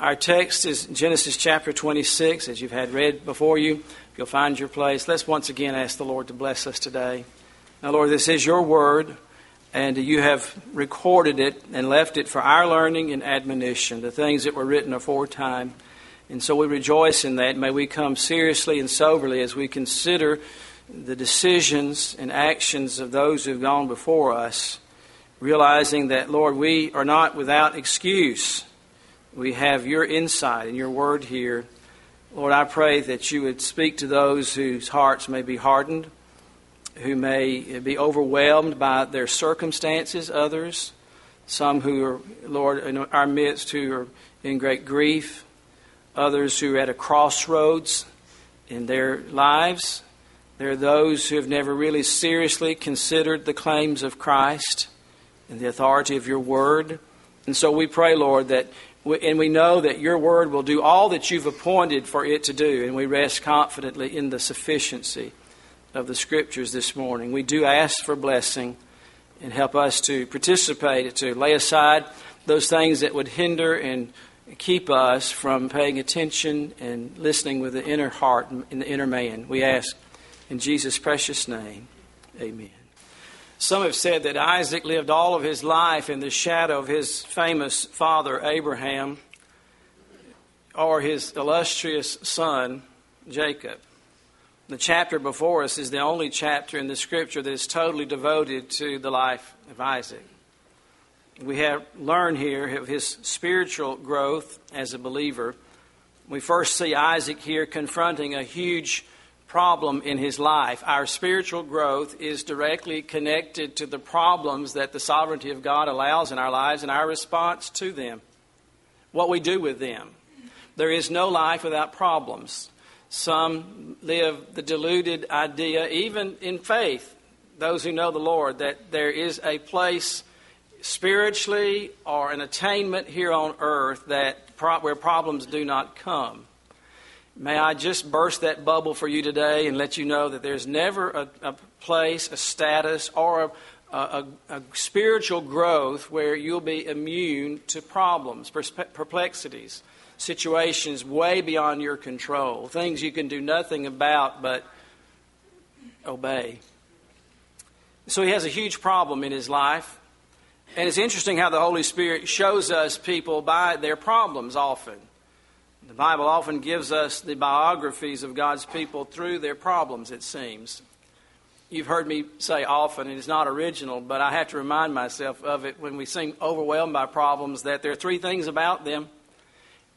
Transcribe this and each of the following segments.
Our text is Genesis chapter 26, as you've had read before you. You'll find your place, let's once again ask the Lord to bless us today. Now, Lord, this is your word, and you have recorded it and left it for our learning and admonition, the things that were written aforetime. And so we rejoice in that. May we come seriously and soberly as we consider the decisions and actions of those who have gone before us, realizing that, Lord, we are not without excuse we have your insight and your word here. Lord, I pray that you would speak to those whose hearts may be hardened, who may be overwhelmed by their circumstances, others, some who are, Lord, in our midst who are in great grief, others who are at a crossroads in their lives. There are those who have never really seriously considered the claims of Christ and the authority of your word. And so we pray, Lord, that and we know that your word will do all that you've appointed for it to do, and we rest confidently in the sufficiency of the scriptures this morning. We do ask for blessing and help us to participate, to lay aside those things that would hinder and keep us from paying attention and listening with the inner heart and the inner man. We ask in Jesus' precious name, amen. Some have said that Isaac lived all of his life in the shadow of his famous father Abraham or his illustrious son Jacob. The chapter before us is the only chapter in the scripture that is totally devoted to the life of Isaac. We have learned here of his spiritual growth as a believer. We first see Isaac here confronting a huge problem in his life. Our spiritual growth is directly connected to the problems that the sovereignty of God allows in our lives and our response to them, what we do with them. There is no life without problems. Some live the deluded idea, even in faith, those who know the Lord, that there is a place spiritually or an attainment here on earth that where problems do not come. May I just burst that bubble for you today and let you know that there's never a, a place, a status, or a, a, a, spiritual growth where you'll be immune to problems, perplexities, situations way beyond your control, things you can do nothing about but obey. So he has a huge problem in his life. And it's interesting how the Holy Spirit shows us people by their problems often. The Bible often gives us the biographies of God's people through their problems, it seems. You've heard me say often, and it's not original, but I have to remind myself of it when we seem overwhelmed by problems that there are three things about them.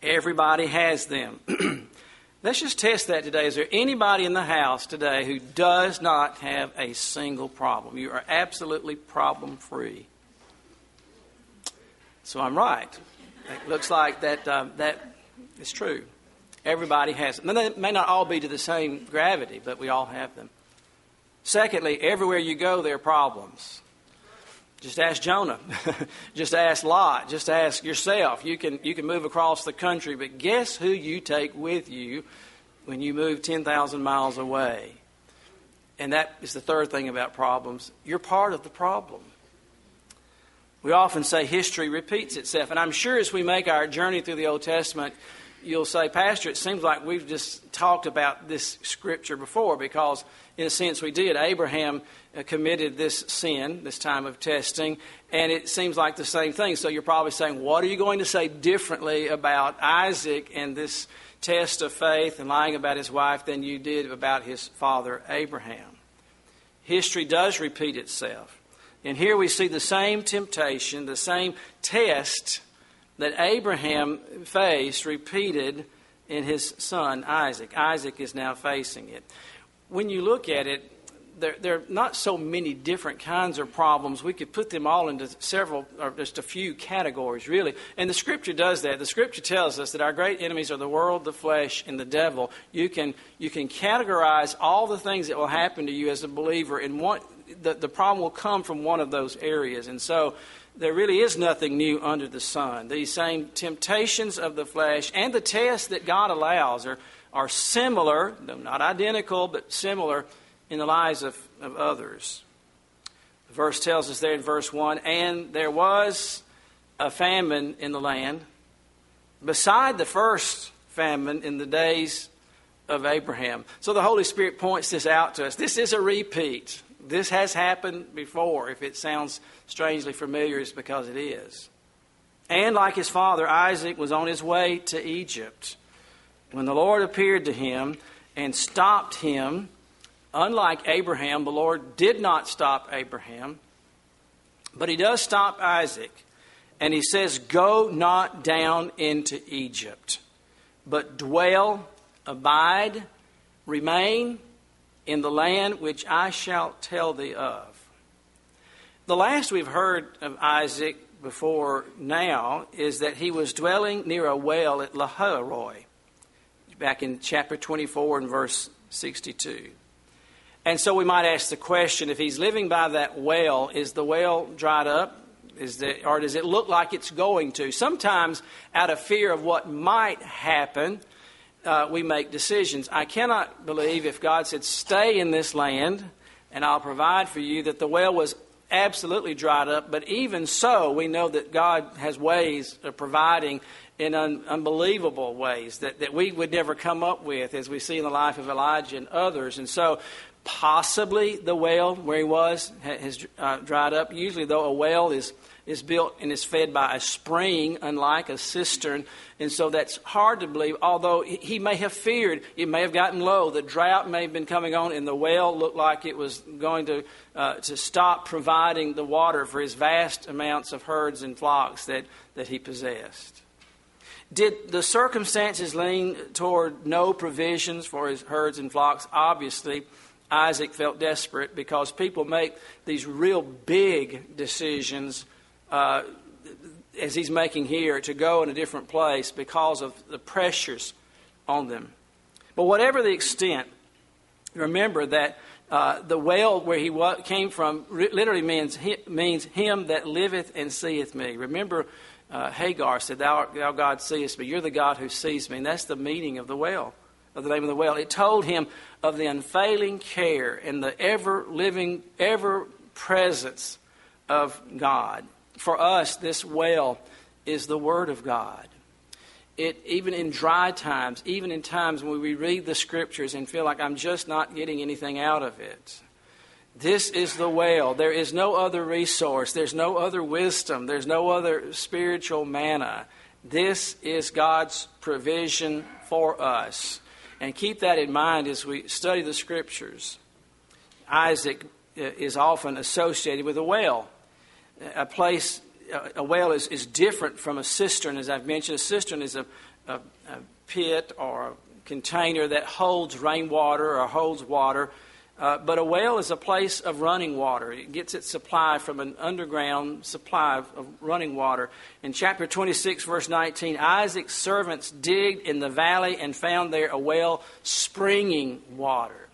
Everybody has them. Let's just test that today. Is there anybody in the house today who does not have a single problem? You are absolutely problem free. So I'm right. It looks like that, uh, that it's true. Everybody has them. They may not all be to the same gravity, but we all have them. Secondly, everywhere you go, there are problems. Just ask Jonah. just ask Lot. Just ask yourself. You can, you can move across the country, but guess who you take with you when you move 10,000 miles away? And that is the third thing about problems. You're part of the problem. We often say history repeats itself. And I'm sure as we make our journey through the Old Testament, you'll say, Pastor, it seems like we've just talked about this scripture before because, in a sense, we did. Abraham uh, committed this sin, this time of testing, and it seems like the same thing. So you're probably saying, What are you going to say differently about Isaac and this test of faith and lying about his wife than you did about his father Abraham? History does repeat itself. And here we see the same temptation, the same test that Abraham faced repeated in his son Isaac. Isaac is now facing it. When you look at it, there, there, are not so many different kinds of problems. We could put them all into several, or just a few categories, really. And the Scripture does that. The Scripture tells us that our great enemies are the world, the flesh, and the devil. You can, you can categorize all the things that will happen to you as a believer, and one, the, the problem will come from one of those areas. And so there really is nothing new under the sun. These same temptations of the flesh and the tests that God allows are, are similar, though not identical, but similar in the lives of, of others. The verse tells us there in verse 1 and there was a famine in the land. beside the first famine in the days of Abraham. So the Holy Spirit points this out to us. This is a repeat. This has happened before. If it sounds strangely familiar, is because it is. And like his father, Isaac was on his way to Egypt. When the Lord appeared to him and stopped him, unlike Abraham, the Lord did not stop Abraham, but he does stop Isaac. And he says, Go not down into Egypt, but dwell, abide, remain in the land which I shall tell thee of. The last we've heard of Isaac before now is that he was dwelling near a well at Lahairoi, back in chapter 24 and verse 62. And so we might ask the question if he's living by that well, is the well dried up? Is the, or does it look like it's going to? Sometimes, out of fear of what might happen, uh, we make decisions. I cannot believe if God said, Stay in this land and I'll provide for you, that the well was absolutely dried up. But even so, we know that God has ways of providing in un- unbelievable ways that, that we would never come up with, as we see in the life of Elijah and others. And so, possibly the well where he was has uh, dried up. Usually, though, a well is is built and is fed by a spring, unlike a cistern. And so that's hard to believe, although he may have feared it may have gotten low. The drought may have been coming on, and the well looked like it was going to, uh, to stop providing the water for his vast amounts of herds and flocks that, that he possessed. Did the circumstances lean toward no provisions for his herds and flocks? Obviously. Isaac felt desperate because people make these real big decisions uh, as he's making here, to go in a different place because of the pressures on them. But whatever the extent, remember that uh, the well where he came from literally means, means him that liveth and seeth me. Remember, uh, Hagar said, thou, thou God seest me. You're the God who sees me. And that's the meaning of the well, of the name of the well. It told him of the unfailing care and the ever living, ever presence of God for us, this well is the Word of God. It, even in dry times, even in times when we read the Scriptures and feel like I'm just not getting anything out of it, this is the well. There is no other resource. There's no other wisdom. There's no other spiritual manna. This is God's provision for us. And keep that in mind as we study the Scriptures. Isaac uh, is often associated with a well a place, a well is, is different from a cistern, as I've mentioned. A cistern is a, a, a pit or a container that holds rainwater or holds water. Uh, but a well is a place of running water. It gets its supply from an underground supply of, of, running water. In chapter 26, verse 19, Isaac's servants digged in the valley and found there a well springing water.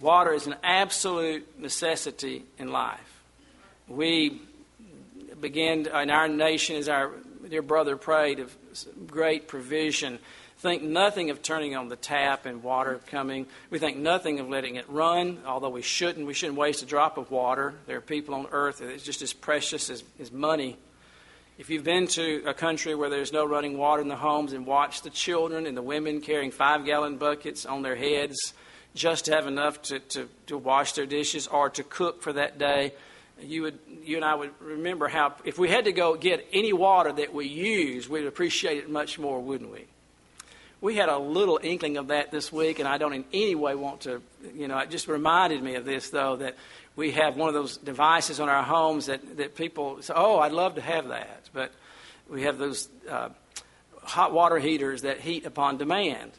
Water is an absolute necessity in life we began in our nation, as our dear brother prayed, of great provision. Think nothing of turning on the tap and water coming. We think nothing of letting it run, although we shouldn't. We shouldn't waste a drop of water. There are people on earth that it's just as precious as, as money. If you've been to a country where there's no running water in the homes and watched the children and the women carrying five gallon buckets on their heads just to have enough to, to, to wash their dishes or to cook for that day, you would you and I would remember how if we had to go get any water that we use, we'd appreciate it much more, wouldn't we? We had a little inkling of that this week, and I don't in any way want to, you know, it just reminded me of this, though, that we have one of those devices on our homes that, that people say, oh, I'd love to have that. But we have those uh, hot water heaters that heat upon demand.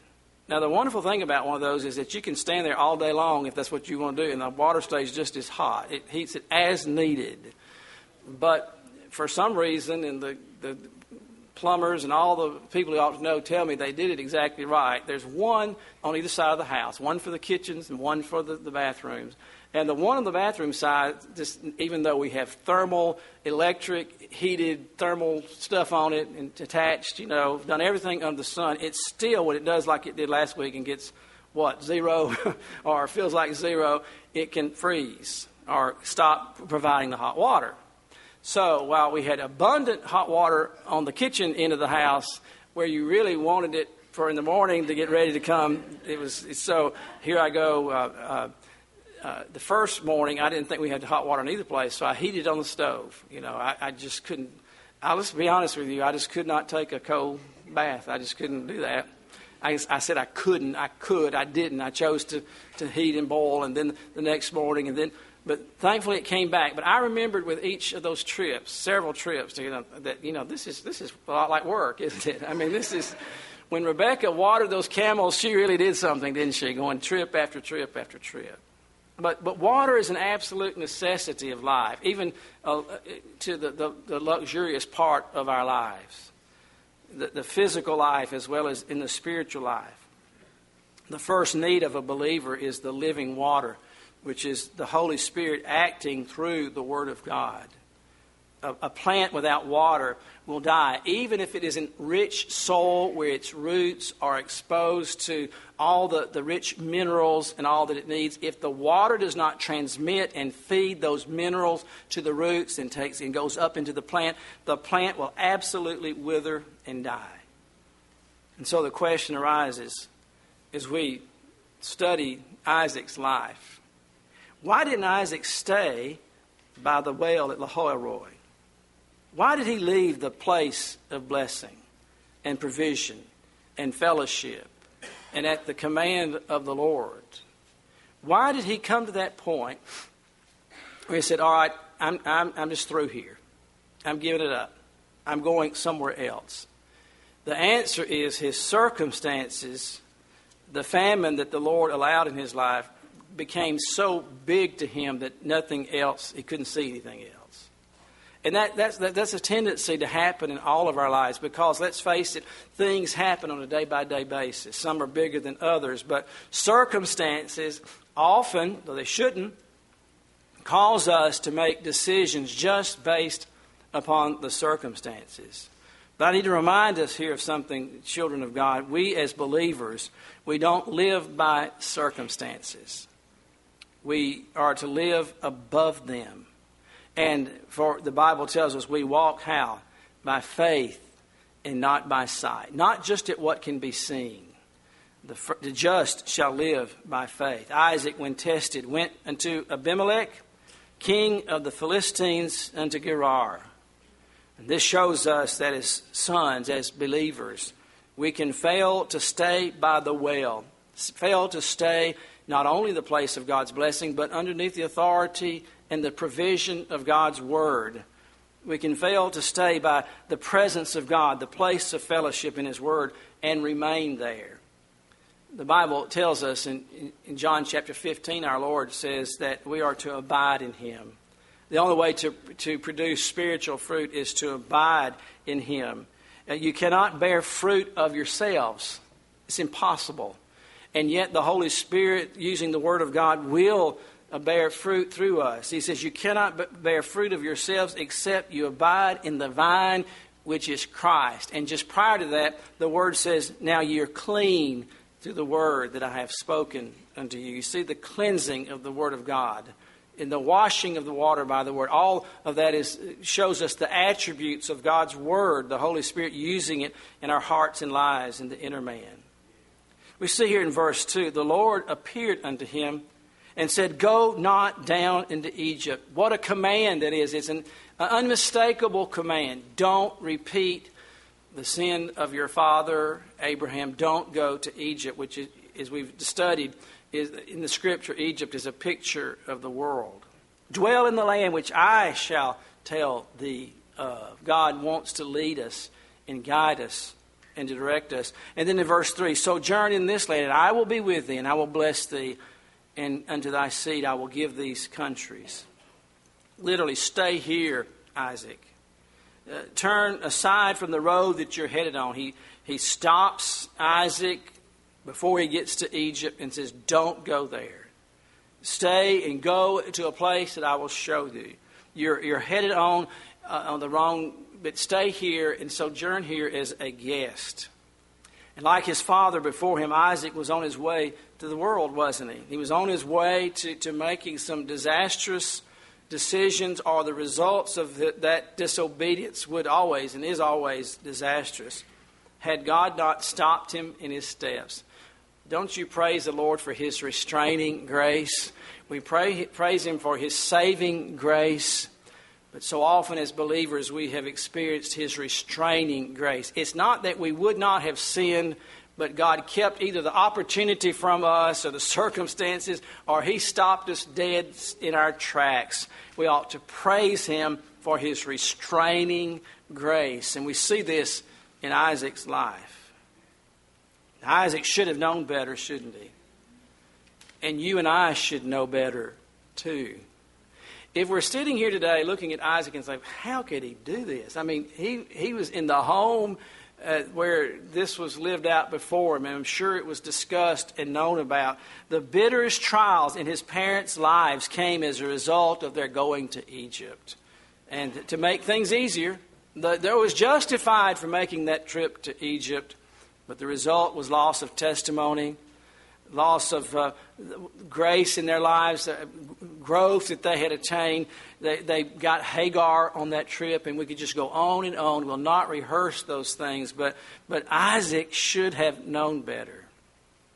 Now, the wonderful thing about one of those is that you can stand there all day long if that's what you want to do, and the water stays just as hot. It heats it as needed. But for some reason, and the, the plumbers and all the people who ought to know tell me they did it exactly right. There's one on either side of the house, one for the kitchens and one for the, the bathrooms. And the one on the bathroom side, just, even though we have thermal, electric, heated thermal stuff on it and attached, you know, done everything under the sun, it's still what it does like it did last week and gets what, zero or feels like zero, it can freeze or stop providing the hot water. So while we had abundant hot water on the kitchen end of the house, where you really wanted it for in the morning to get ready to come. It was so. Here I go. Uh, uh, uh, the first morning, I didn't think we had hot water in either place, so I heated on the stove. You know, I, I just couldn't. I'll just be honest with you. I just could not take a cold bath. I just couldn't do that. I, I said I couldn't. I could. I didn't. I chose to, to heat and boil, and then the next morning, and then. But thankfully, it came back. But I remembered with each of those trips, several trips, you know, that you know this is this is a lot like work, isn't it? I mean, this is when Rebecca watered those camels. She really did something, didn't she? Going trip after trip after trip. But, but water is an absolute necessity of life, even uh, to the, the, the, luxurious part of our lives, the, the physical life as well as in the spiritual life. The first need of a believer is the living water, which is the Holy Spirit acting through the Word of God a, a plant without water will die, even if it is in rich soil where its roots are exposed to all the, the rich minerals and all that it needs. If the water does not transmit and feed those minerals to the roots and takes and goes up into the plant, the plant will absolutely wither and die. And so the question arises as we study Isaac's life. Why didn't Isaac stay by the well at Lahairoi? Why did he leave the place of blessing and provision and fellowship and at the command of the Lord? Why did he come to that point where he said, All right, I'm, I'm, I'm just through here. I'm giving it up. I'm going somewhere else? The answer is his circumstances, the famine that the Lord allowed in his life, became so big to him that nothing else, he couldn't see anything else. And that, that's, that, that's a tendency to happen in all of our lives because, let's face it, things happen on a day by day basis. Some are bigger than others, but circumstances often, though they shouldn't, cause us to make decisions just based upon the circumstances. But I need to remind us here of something, children of God. We as believers, we don't live by circumstances. We are to live above them. And for the Bible tells us we walk how? By faith and not by sight. Not just at what can be seen. The, the just shall live by faith. Isaac, when tested, went unto Abimelech, king of the Philistines, unto Gerar. And this shows us that as sons, as believers, we can fail to stay by the well, fail to stay not only the place of God's blessing, but underneath the authority and the provision of God's Word. We can fail to stay by the presence of God, the place of fellowship in His Word, and remain there. The Bible tells us in, in John chapter 15, our Lord says that we are to abide in Him. The only way to, to produce spiritual fruit is to abide in Him. Uh, you cannot bear fruit of yourselves, it's impossible. And yet, the Holy Spirit, using the Word of God, will Uh, bear fruit through us. He says, You cannot bear fruit of yourselves except you abide in the vine, which is Christ. And just prior to that, the word says, Now you're clean through the word that I have spoken unto you. You see the cleansing of the word of God. In the washing of the water by the word, all of that is shows us the attributes of God's word, the Holy Spirit using it in our hearts and lives in the inner man. We see here in verse 2 the Lord appeared unto him and said, Go not down into Egypt. What a command that is. It's an unmistakable command. Don't repeat the sin of your father Abraham. Don't go to Egypt, which, is, as we've studied, is in the scripture, Egypt is a picture of the world. Dwell in the land which I shall tell thee of. God wants to lead us and guide us and to direct us. And then in verse 3 Sojourn in this land, and I will be with thee, and I will bless thee and unto thy seed I will give these countries. Literally, stay here, Isaac. Uh, turn aside from the road that you're headed on. He, he stops Isaac before he gets to Egypt and says, Don't go there. Stay and go to a place that I will show you. You're, you're headed on, uh, on the wrong, but stay here and sojourn here as a guest. And like his father before him, Isaac was on his way to the world, wasn't he? He was on his way to, to making some disastrous decisions, or the results of the, that disobedience would always and is always disastrous. had God not stopped him in his steps. Don't you praise the Lord for his restraining grace? We pray, praise him for his saving grace. But so often as believers, we have experienced his restraining grace. It's not that we would not have sinned, but God kept either the opportunity from us or the circumstances, or he stopped us dead in our tracks. We ought to praise him for his restraining grace. And we see this in Isaac's life. Isaac should have known better, shouldn't he? And you and I should know better, too. If we're sitting here today looking at Isaac and saying, how could he do this? I mean, he, he was in the home uh, where this was lived out before him, and I'm sure it was discussed and known about. The bitterest trials in his parents' lives came as a result of their going to Egypt. And to make things easier, the, they was justified for making that trip to Egypt, but the result was loss of testimony, loss of uh, grace in their lives, uh, growth that they had attained. They, they got Hagar on that trip, and we could just go on and on. We'll not rehearse those things, but, but Isaac should have known better.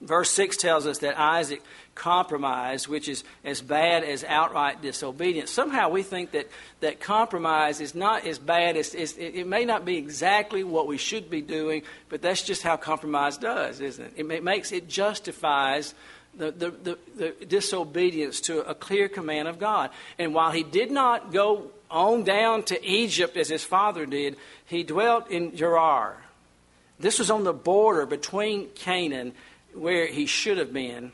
Verse 6 tells us that Isaac compromised, which is as bad as outright disobedience. Somehow we think that, that compromise is not as bad as it, it may not be exactly what we should be doing, but that's just how compromise does, isn't it? It, it makes it justifies the, the, the, the disobedience to a clear command of God. And while he did not go on down to Egypt as his father did, he dwelt in Gerar. This was on the border between Canaan where he should have been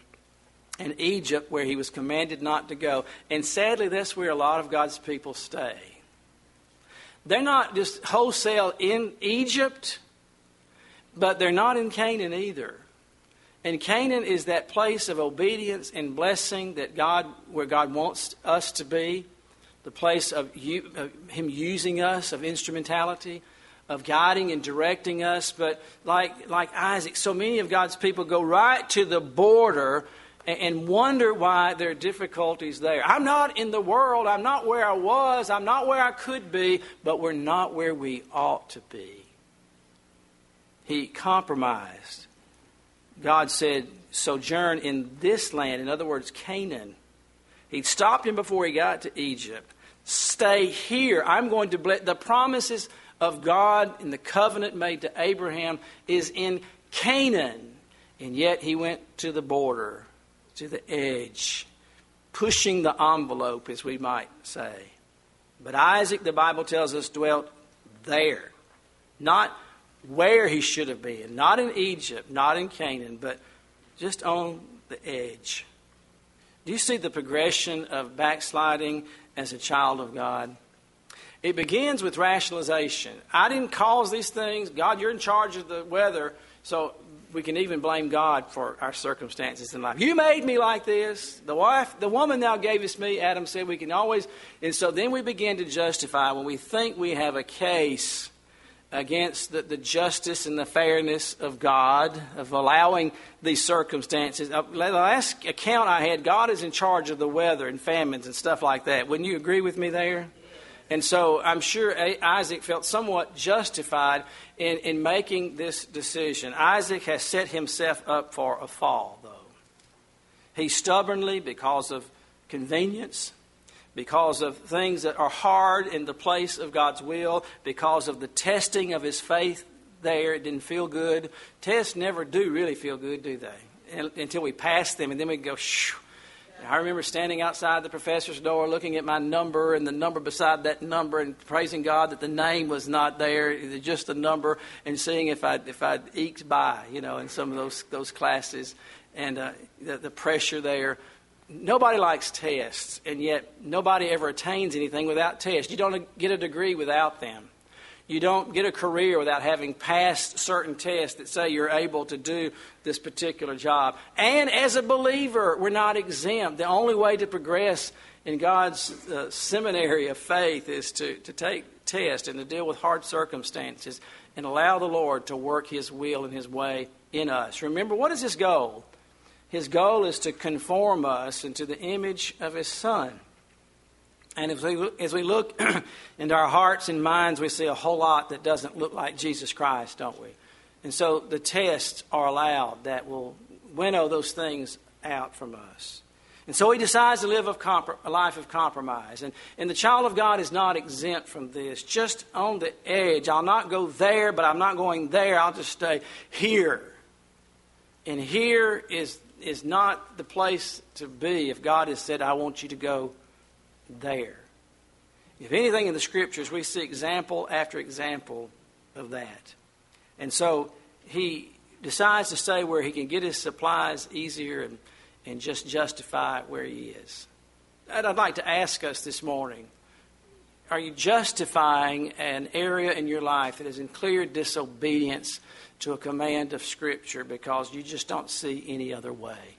and Egypt where he was commanded not to go. And sadly, that's where a lot of God's people stay. They're not just wholesale in Egypt, but they're not in Canaan either. And Canaan is that place of obedience and blessing that God, where God wants us to be, the place of, you, of Him using us, of instrumentality of guiding and directing us. But like, like Isaac, so many of God's people go right to the border and wonder why there are difficulties there. I'm not in the world. I'm not where I was. I'm not where I could be, but we're not where we ought to be. He compromised. God said, sojourn in this land, in other words, Canaan. He'd stopped him before he got to Egypt. Stay here. I'm going to bless. The promises of God in the covenant made to Abraham is in Canaan. And yet he went to the border, to the edge, pushing the envelope, as we might say. But Isaac, the Bible tells us, dwelt there. Not where he should have been, not in Egypt, not in Canaan, but just on the edge. Do you see the progression of backsliding as a child of God? It begins with rationalization. I didn't cause these things. God, you're in charge of the weather. So we can even blame God for our circumstances in life. You made me like this. The wife, the woman thou gavest me. Adam said we can always. And so then we begin to justify when we think we have a case against the, the justice and the fairness of God, of allowing these circumstances. Uh, the last account I had, God is in charge of the weather and famines and stuff like that. Wouldn't you agree with me there? And so I'm sure Isaac felt somewhat justified in, in making this decision. Isaac has set himself up for a fall, though. He stubbornly, because of convenience, because of things that are hard in the place of God's will, because of the testing of his faith there, it didn't feel good. Tests never do really feel good, do they? Until we pass them, and then we go, shoo, I remember standing outside the professor's door looking at my number and the number beside that number and praising God that the name was not there, just the number, and seeing if I'd, if I'd eked by, you know, in some of those, those classes and uh, the, the pressure there. Nobody likes tests, and yet nobody ever attains anything without tests. You don't get a degree without them. You don't get a career without having passed certain tests that say you're able to do this particular job. And as a believer, we're not exempt. The only way to progress in God's uh, seminary of faith is to, to take tests and to deal with hard circumstances and allow the Lord to work His will and His way in us. Remember, what is His goal? His goal is to conform us into the image of His Son. And as we, as we look into our hearts and minds, we see a whole lot that doesn't look like Jesus Christ, don't we? And so the tests are allowed that will winnow those things out from us. And so he decides to live a life of compromise. And, and the child of God is not exempt from this, just on the edge. I'll not go there, but I'm not going there. I'll just stay here. And here is, is not the place to be if God has said, I want you to go there. If anything in the scriptures, we see example after example of that. And so he decides to stay where he can get his supplies easier and, and just justify where he is. And I'd like to ask us this morning are you justifying an area in your life that is in clear disobedience to a command of Scripture because you just don't see any other way?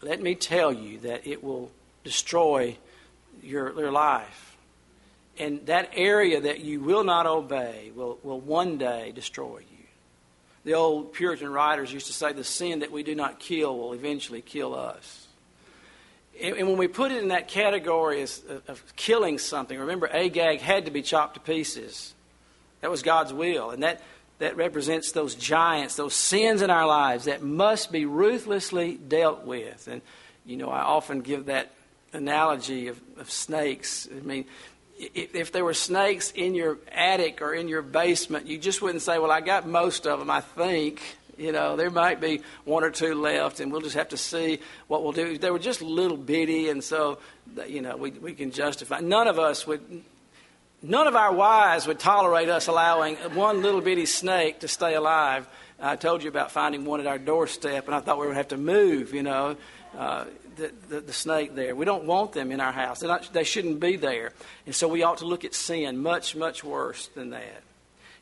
Let me tell you that it will destroy your, your life. And that area that you will not obey will, will one day destroy you. The old Puritan writers used to say the sin that we do not kill will eventually kill us. And, and when we put it in that category of, of killing something, remember Agag had to be chopped to pieces. That was God's will. And that, that represents those giants, those sins in our lives that must be ruthlessly dealt with. And, you know, I often give that analogy of, of snakes. I mean, if, if there were snakes in your attic or in your basement, you just wouldn't say, Well, I got most of them, I think. You know, there might be one or two left, and we'll just have to see what we'll do. They were just little bitty, and so, you know, we, we can justify. None of us would, none of our wives would tolerate us allowing one little bitty snake to stay alive. I told you about finding one at our doorstep, and I thought we would have to move, you know. Uh, the, the, the, snake there. We don't want them in our house. Not, they shouldn't be there. And so we ought to look at sin much, much worse than that.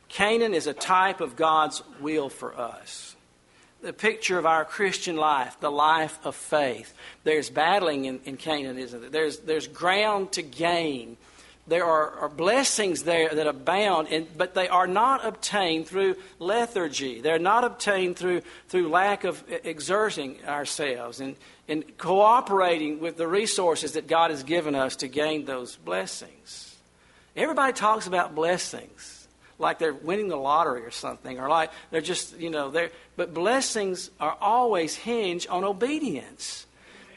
Canaan is a type of God's will for us. The picture of our Christian life, the life of faith. There's battling in, in Canaan, isn't there? There's, there's ground to gain there are, are, blessings there that abound, and, but they are not obtained through lethargy. They're not obtained through, through lack of exerting ourselves and, and cooperating with the resources that God has given us to gain those blessings. Everybody talks about blessings like they're winning the lottery or something, or like they're just, you know, they're, but blessings are always hinged on obedience.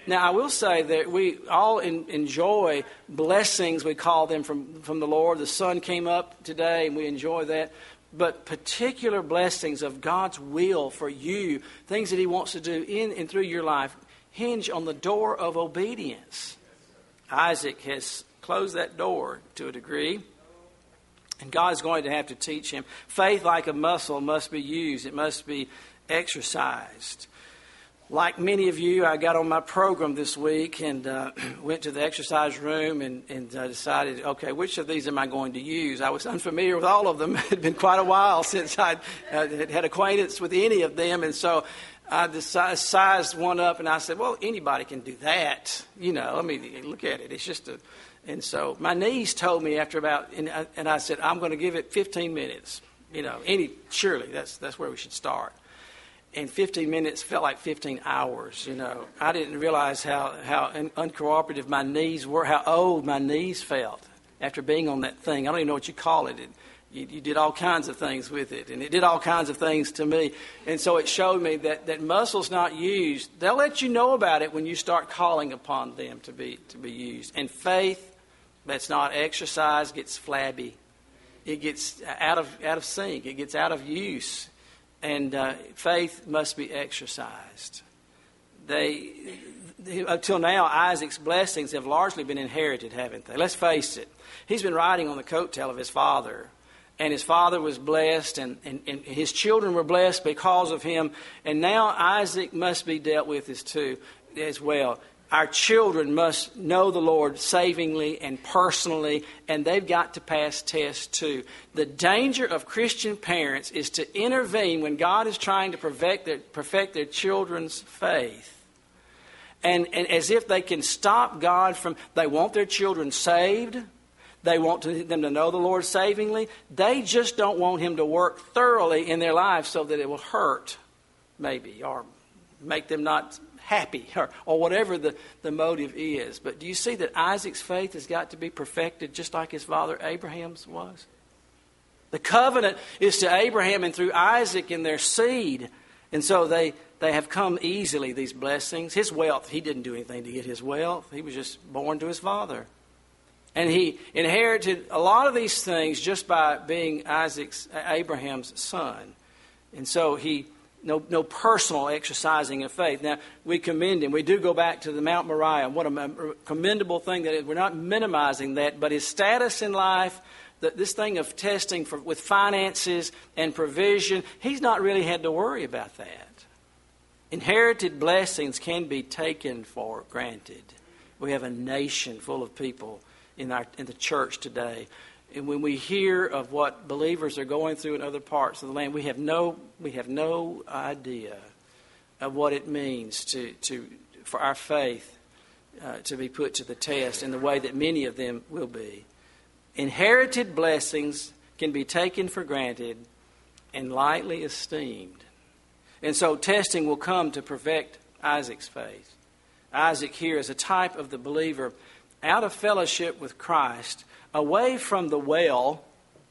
Now, I will say that we all in, enjoy blessings, we call them from, from the Lord. The sun came up today, and we enjoy that. But particular blessings of God's will for you, things that He wants to do in and through your life, hinge on the door of obedience. Isaac has closed that door to a degree. And God is going to have to teach him. Faith, like a muscle, must be used, it must be exercised. Like many of you, I got on my program this week and uh, went to the exercise room and, and uh, decided, okay, which of these am I going to use? I was unfamiliar with all of them. it had been quite a while since I'd uh, had acquaintance with any of them. And so I decided, sized one up and I said, well, anybody can do that. You know, I mean, look at it. It's just a. And so my knees told me after about, and I, and I said, I'm going to give it 15 minutes. You know, any surely that's that's where we should start and 15 minutes felt like 15 hours. You know, I didn't realize how how uncooperative my knees were, how old my knees felt after being on that thing. I don't even know what you call it. it you, you, did all kinds of things with it, and it did all kinds of things to me. And so it showed me that that muscles not used, they'll let you know about it when you start calling upon them to be to be used. And faith that's not exercised gets flabby. It gets out of out of sync. It gets out of use and uh, faith must be exercised. They, until now, Isaac's blessings have largely been inherited, haven't they? Let's face it. He's been riding on the coattail of his father, and his father was blessed, and, and, and his children were blessed because of him. And now Isaac must be dealt with as too as well our children must know the Lord savingly and personally, and they've got to pass tests too. The danger of Christian parents is to intervene when God is trying to perfect their, perfect their children's faith. And, and as if they can stop God from, they want their children saved. They want to, them to know the Lord savingly. They just don't want Him to work thoroughly in their lives so that it will hurt, maybe, or make them not happy or, or whatever the, the motive is. But do you see that Isaac's faith has got to be perfected just like his father Abraham's was? The covenant is to Abraham and through Isaac and their seed. And so they, they have come easily, these blessings. His wealth, he didn't do anything to get his wealth, he was just born to his father. And he inherited a lot of these things just by being Isaac's, Abraham's son. And so he, no, no personal exercising of faith. Now, we commend him. We do go back to the Mount Moriah. What a commendable thing that is. We're not minimizing that, but his status in life, the, this thing of testing for, with finances and provision, he's not really had to worry about that. Inherited blessings can be taken for granted. We have a nation full of people in, our, in the church today. And when we hear of what believers are going through in other parts of the land, we have no, we have no idea of what it means to, to, for our faith uh, to be put to the test in the way that many of them will be. Inherited blessings can be taken for granted and lightly esteemed. And so testing will come to perfect Isaac's faith. Isaac here is a type of the believer out of fellowship with Christ, away from the well,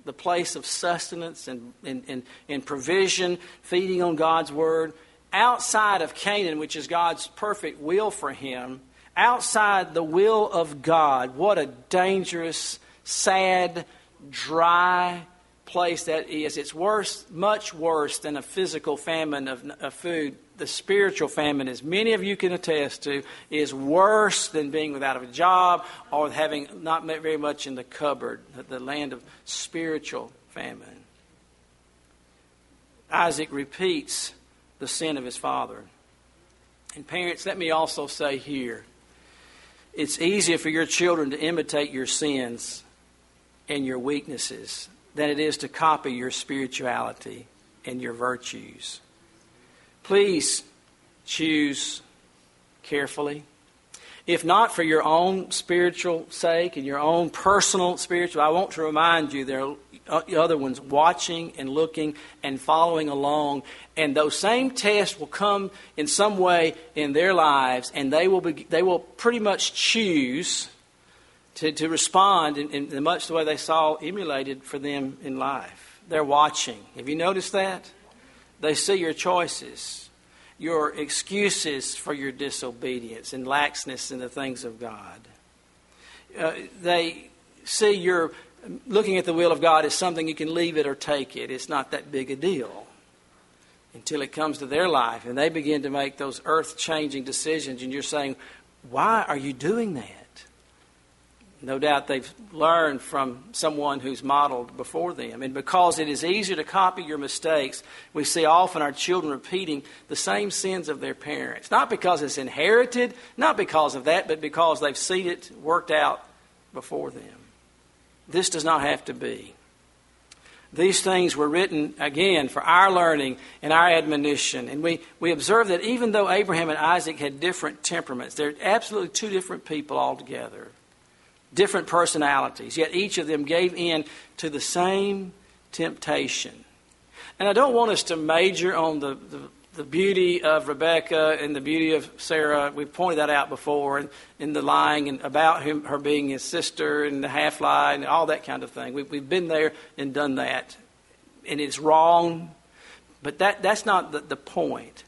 the place of sustenance and, and, and, and provision, feeding on God's word, outside of Canaan, which is God's perfect will for him, outside the will of God. What a dangerous, sad, dry place that is. It's worse, much worse than a physical famine of, of food the spiritual famine, as many of you can attest to, is worse than being without a job or having not met very much in the cupboard, the land of spiritual famine. Isaac repeats the sin of his father. And parents, let me also say here it's easier for your children to imitate your sins and your weaknesses than it is to copy your spirituality and your virtues. Please choose carefully. If not for your own spiritual sake and your own personal spiritual, I want to remind you there are other ones watching and looking and following along, and those same tests will come in some way in their lives, and they will be, they will pretty much choose to, to respond in, in much the way they saw emulated for them in life. They're watching. Have you noticed that? They see your choices, your excuses for your disobedience and laxness in the things of God. Uh, they see your looking at the will of God as something you can leave it or take it. It's not that big a deal until it comes to their life and they begin to make those earth changing decisions, and you're saying, Why are you doing that? No doubt they've learned from someone who's modeled before them. And because it is easier to copy your mistakes, we see often our children repeating the same sins of their parents. Not because it's inherited, not because of that, but because they've seen it worked out before them. This does not have to be. These things were written, again, for our learning and our admonition. And we, we observe that even though Abraham and Isaac had different temperaments, they're absolutely two different people altogether different personalities, yet each of them gave in to the same temptation. And I don't want us to major on the, the, the beauty of Rebecca and the beauty of Sarah. We've pointed that out before, and in the lying and about him, her being his sister and the half lie and all that kind of thing. We, we've been there and done that. And it's wrong, but that, that's not the, the point.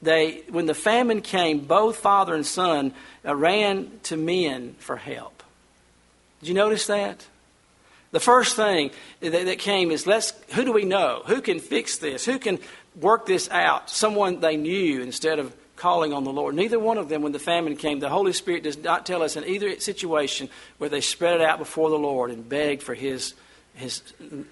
They, when the famine came, both father and son uh, ran to men for help. Did you notice that? The first thing that, came is let's who do we know? Who can fix this? Who can work this out? Someone they knew instead of calling on the Lord. Neither one of them, when the famine came, the Holy Spirit does not tell us in either situation where they spread it out before the Lord and begged for His His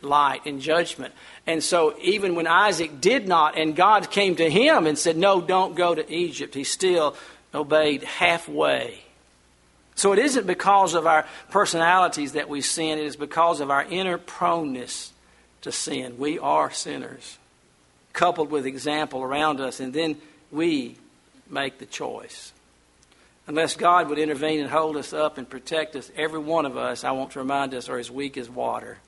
light and judgment. And so, even when Isaac did not, and God came to him and said, "No, don't go to Egypt," he still obeyed halfway. So it isn't because of our personalities that we sin, it is because of our inner proneness to sin. We are sinners, coupled with example around us, and then we make the choice. Unless God would intervene and hold us up and protect us, every one of us, I want to remind us, are as weak as water.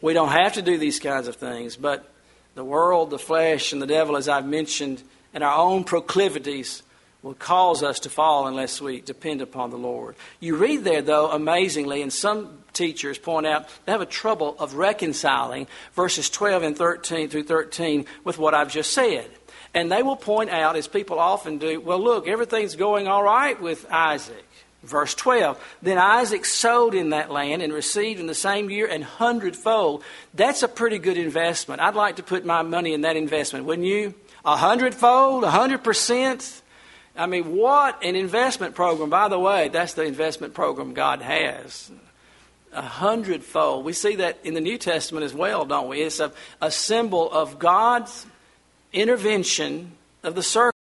We don't have to do these kinds of things, but the world, the flesh, and the devil, as I've mentioned, and our own proclivities will cause us to fall unless we depend upon the Lord. You read there, though, amazingly, and some teachers point out they have a trouble of reconciling verses 12 and 13 through 13 with what I've just said. And they will point out, as people often do, well, look, everything's going all right with Isaac. Verse 12, then Isaac sowed in that land and received in the same year an hundredfold. That's a pretty good investment. I'd like to put my money in that investment, wouldn't you? A hundredfold, a hundred percent. I mean, what an investment program. By the way, that's the investment program God has. A hundredfold. We see that in the New Testament as well, don't we? It's a, a symbol of God's intervention of the circle.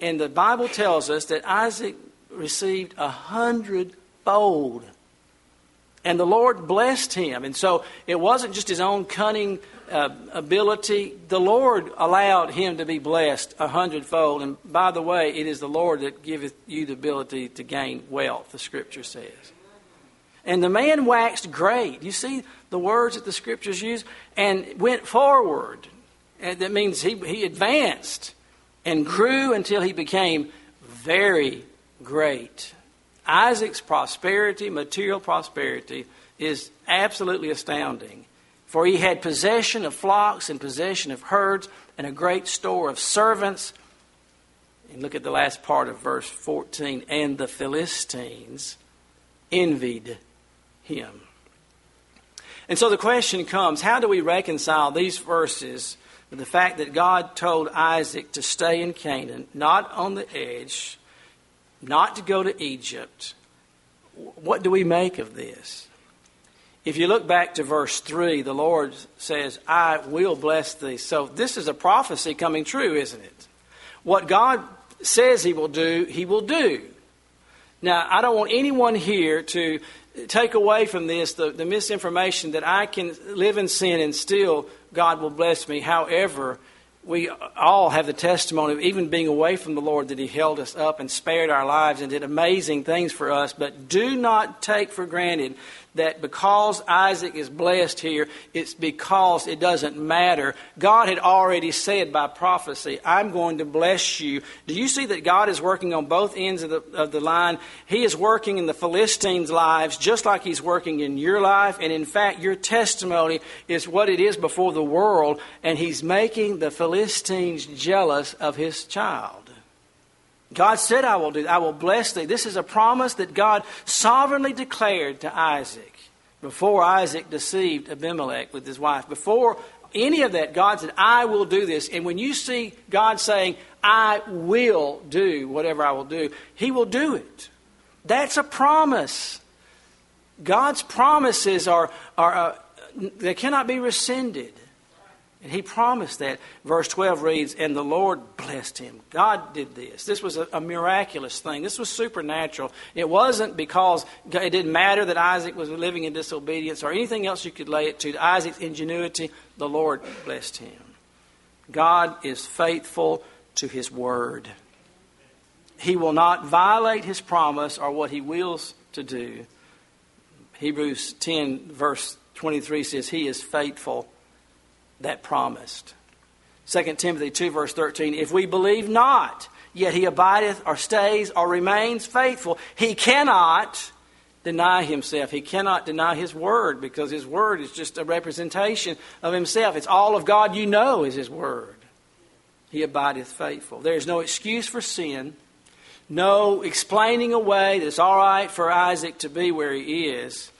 And the Bible tells us that Isaac received a hundredfold. And the Lord blessed him. And so it wasn't just his own cunning uh, ability. The Lord allowed him to be blessed a hundredfold. And by the way, it is the Lord that giveth you the ability to gain wealth, the Scripture says. And the man waxed great. You see the words that the Scriptures use? And went forward. And that means he, he advanced and grew until he became very great. Isaac's prosperity, material prosperity, is absolutely astounding. For he had possession of flocks and possession of herds and a great store of servants. And look at the last part of verse 14. And the Philistines envied him. And so the question comes how do we reconcile these verses with the fact that God told Isaac to stay in Canaan, not on the edge, not to go to Egypt. What do we make of this? If you look back to verse 3, the Lord says, I will bless thee. So this is a prophecy coming true, isn't it? What God says He will do, He will do. Now, I don't want anyone here to take away from this the, the misinformation that I can live in sin and still God will bless me. However, we all have the testimony of even being away from the Lord that He held us up and spared our lives and did amazing things for us. But do not take for granted that because Isaac is blessed here, it's because it doesn't matter. God had already said by prophecy, I'm going to bless you. Do you see that God is working on both ends of the, of the line? He is working in the Philistines' lives just like He's working in your life. And in fact, your testimony is what it is before the world. And He's making the Philistines jealous of His child. God said, I will do, I will bless thee. This is a promise that God sovereignly declared to Isaac before Isaac deceived Abimelech with his wife. Before any of that, God said, I will do this. And when you see God saying, I will do whatever I will do, He will do it. That's a promise. God's promises are, are uh, they cannot be rescinded. And he promised that. Verse 12 reads, And the Lord blessed him. God did this. This was a, a, miraculous thing. This was supernatural. It wasn't because it didn't matter that Isaac was living in disobedience or anything else you could lay it to. Isaac's ingenuity, the Lord blessed him. God is faithful to his word. He will not violate his promise or what he wills to do. Hebrews 10, verse 23 says, He is faithful that promised. 2 Timothy 2, verse 13 If we believe not, yet he abideth or stays or remains faithful, he cannot deny himself. He cannot deny his word because his word is just a representation of himself. It's all of God you know is his word. He abideth faithful. There is no excuse for sin, no explaining away that it's all right for Isaac to be where he is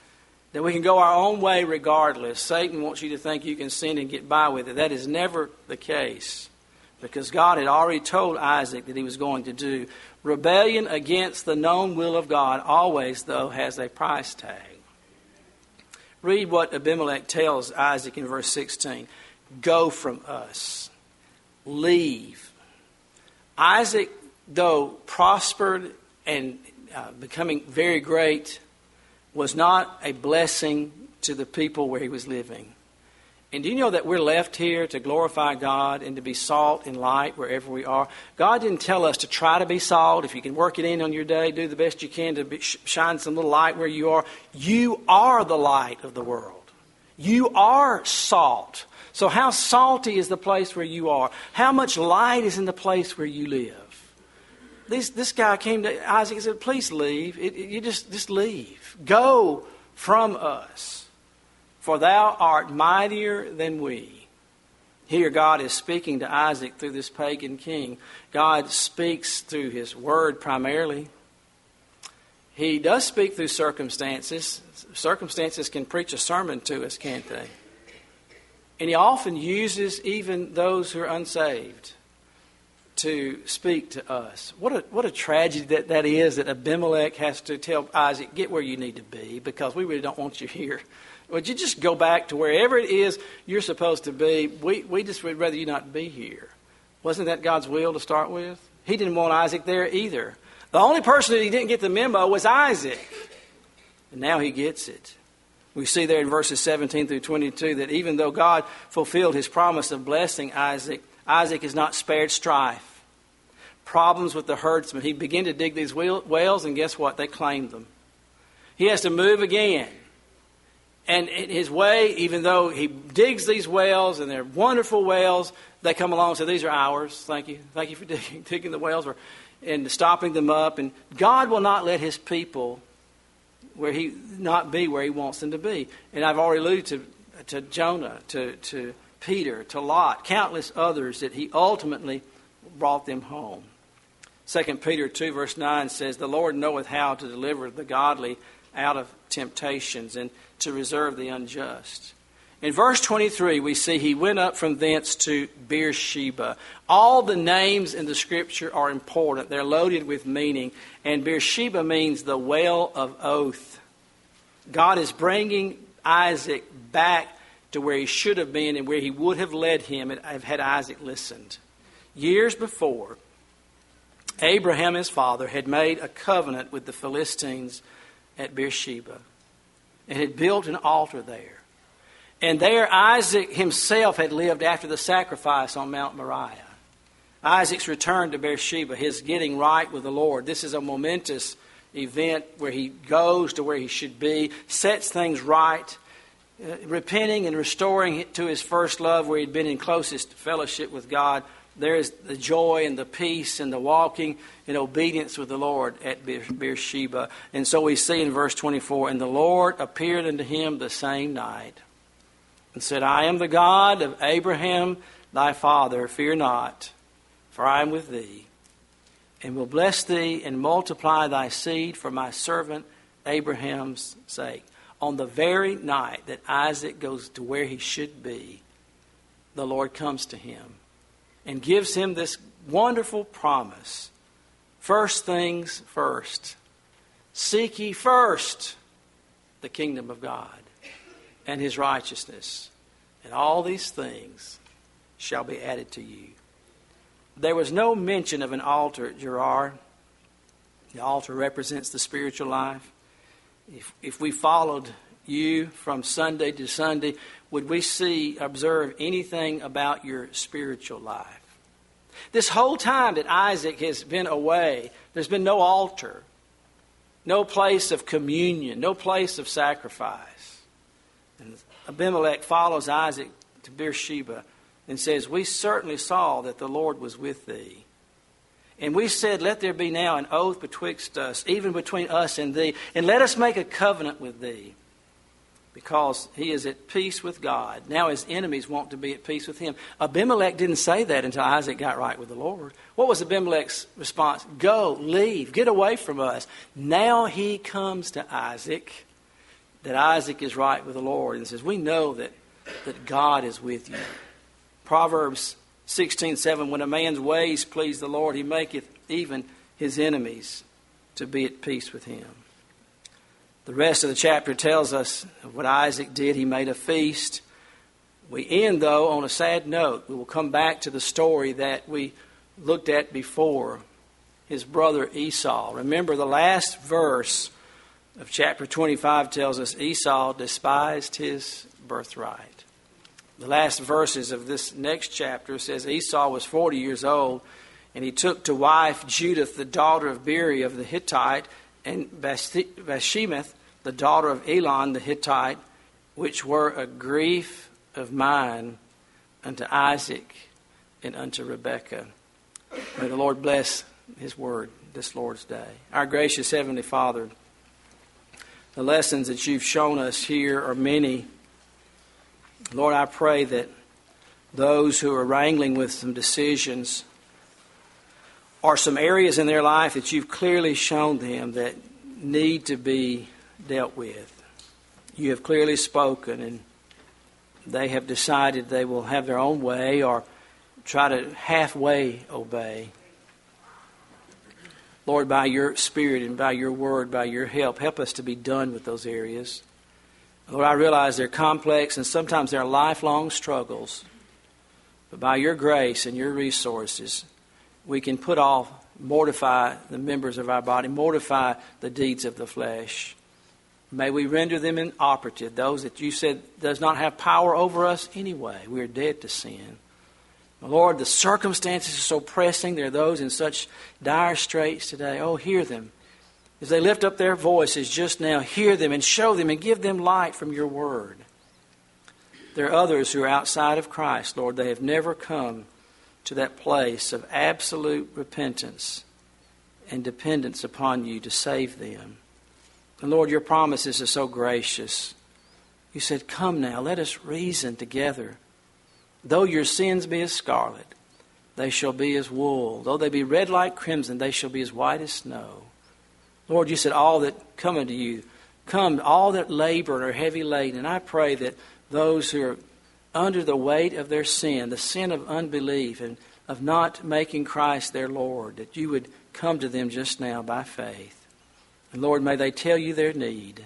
that we can go our own way regardless. Satan wants you to think you can sin and get by with it. That is never the case because God had already told Isaac that he was going to do. Rebellion against the known will of God always, though, has a price tag. Read what Abimelech tells Isaac in verse 16 Go from us, leave. Isaac, though prospered and uh, becoming very great, was not a blessing to the people where he was living. And do you know that we're left here to glorify God and to be salt and light wherever we are? God didn't tell us to try to be salt. If you can work it in on your day, do the best you can to be, shine some little light where you are. You are the light of the world. You are salt. So, how salty is the place where you are? How much light is in the place where you live? This, this guy came to Isaac and said, Please leave. It, it, you just, just leave. Go from us, for thou art mightier than we. Here, God is speaking to Isaac through this pagan king. God speaks through his word primarily. He does speak through circumstances. Circumstances can preach a sermon to us, can't they? And he often uses even those who are unsaved to speak to us. What a, what a tragedy that, that is that Abimelech has to tell Isaac, get where you need to be because we really don't want you here. Would you just go back to wherever it is you're supposed to be? We, we just would rather you not be here. Wasn't that God's will to start with? He didn't want Isaac there either. The only person that he didn't get the memo was Isaac. And now he gets it. We see there in verses 17 through 22 that even though God fulfilled his promise of blessing Isaac, Isaac is not spared strife. Problems with the herdsmen. He began to dig these wells, and guess what? They claimed them. He has to move again. And in his way, even though he digs these wells, and they're wonderful wells, they come along and say, These are ours. Thank you. Thank you for digging, digging the wells or, and stopping them up. And God will not let his people where he not be where he wants them to be. And I've already alluded to, to Jonah, to, to Peter, to Lot, countless others that he ultimately brought them home. 2 Peter 2, verse 9 says, The Lord knoweth how to deliver the godly out of temptations and to reserve the unjust. In verse 23, we see he went up from thence to Beersheba. All the names in the scripture are important, they're loaded with meaning. And Beersheba means the well of oath. God is bringing Isaac back to where he should have been and where he would have led him had Isaac listened. Years before, Abraham, his father, had made a covenant with the Philistines at Beersheba and had built an altar there. And there, Isaac himself had lived after the sacrifice on Mount Moriah. Isaac's return to Beersheba, his getting right with the Lord. This is a momentous event where he goes to where he should be, sets things right, Uh, repenting and restoring to his first love where he'd been in closest fellowship with God. There is the joy and the peace and the walking in obedience with the Lord at Beersheba. And so we see in verse 24, and the Lord appeared unto him the same night and said, I am the God of Abraham thy father. Fear not, for I am with thee, and will bless thee and multiply thy seed for my servant Abraham's sake. On the very night that Isaac goes to where he should be, the Lord comes to him and gives him this wonderful promise. First things first. Seek ye first the kingdom of God and his righteousness, and all these things shall be added to you. There was no mention of an altar at Gerar. The altar represents the spiritual life. If, if we followed you from Sunday to Sunday, would we see, observe anything about your spiritual life? This whole time that Isaac has been away, there's been no altar, no place of communion, no place of sacrifice. And Abimelech follows Isaac to Beersheba and says, We certainly saw that the Lord was with thee. And we said, Let there be now an oath betwixt us, even between us and thee, and let us make a covenant with thee. Because he is at peace with God. Now his enemies want to be at peace with him. Abimelech didn't say that until Isaac got right with the Lord. What was Abimelech's response? Go, leave, get away from us. Now he comes to Isaac that Isaac is right with the Lord and says, We know that, that God is with you. Proverbs 16:7 When a man's ways please the Lord, he maketh even his enemies to be at peace with him. The rest of the chapter tells us what Isaac did. He made a feast. We end, though, on a sad note. We will come back to the story that we looked at before his brother Esau. Remember the last verse of chapter 25 tells us Esau despised his birthright. The last verses of this next chapter says Esau was 40 years old, and he took to wife Judith, the daughter of Beeri of the Hittite, and Bashemath, the daughter of Elon the Hittite, which were a grief of mine unto Isaac and unto Rebekah. May the Lord bless His Word this Lord's Day. Our gracious Heavenly Father, the lessons that you've shown us here are many. Lord, I pray that those who are wrangling with some decisions or some areas in their life that you've clearly shown them that need to be dealt with. You have clearly spoken, and they have decided they will have their own way or try to halfway obey. Lord, by your Spirit and by your word, by your help, help us to be done with those areas. Lord, I realize they're complex and sometimes they're lifelong struggles. But by your grace and your resources, we can put off, mortify the members of our body, mortify the deeds of the flesh. May we render them inoperative, those that you said does not have power over us anyway. We are dead to sin. Lord, the circumstances are so pressing. There are those in such dire straits today. Oh, hear them. As they lift up their voices just now, hear them and show them and give them light from your word. There are others who are outside of Christ, Lord. They have never come to that place of absolute repentance and dependence upon you to save them. And Lord, your promises are so gracious. You said, Come now, let us reason together. Though your sins be as scarlet, they shall be as wool. Though they be red like crimson, they shall be as white as snow. Lord, you said, All that come unto you, come, all that labor and are heavy laden. And I pray that those who are under the weight of their sin, the sin of unbelief and of not making Christ their Lord, that you would come to them just now by faith. And Lord, may they tell you their need.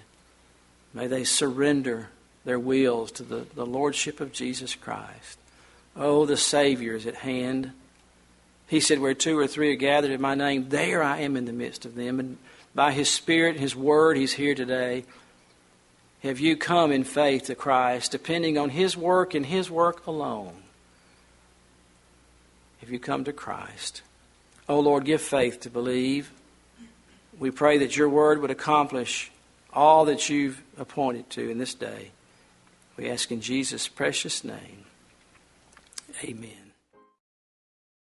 May they surrender their wills to the, the Lordship of Jesus Christ. Oh, the Savior is at hand. He said, Where two or three are gathered in my name, there I am in the midst of them. And by His Spirit, His Word, He's here today. Have you come in faith to Christ, depending on His work and His work alone? Have you come to Christ? Oh Lord, give faith to believe. We pray that your word would accomplish all that you've appointed to in this day. We ask in Jesus' precious name. Amen.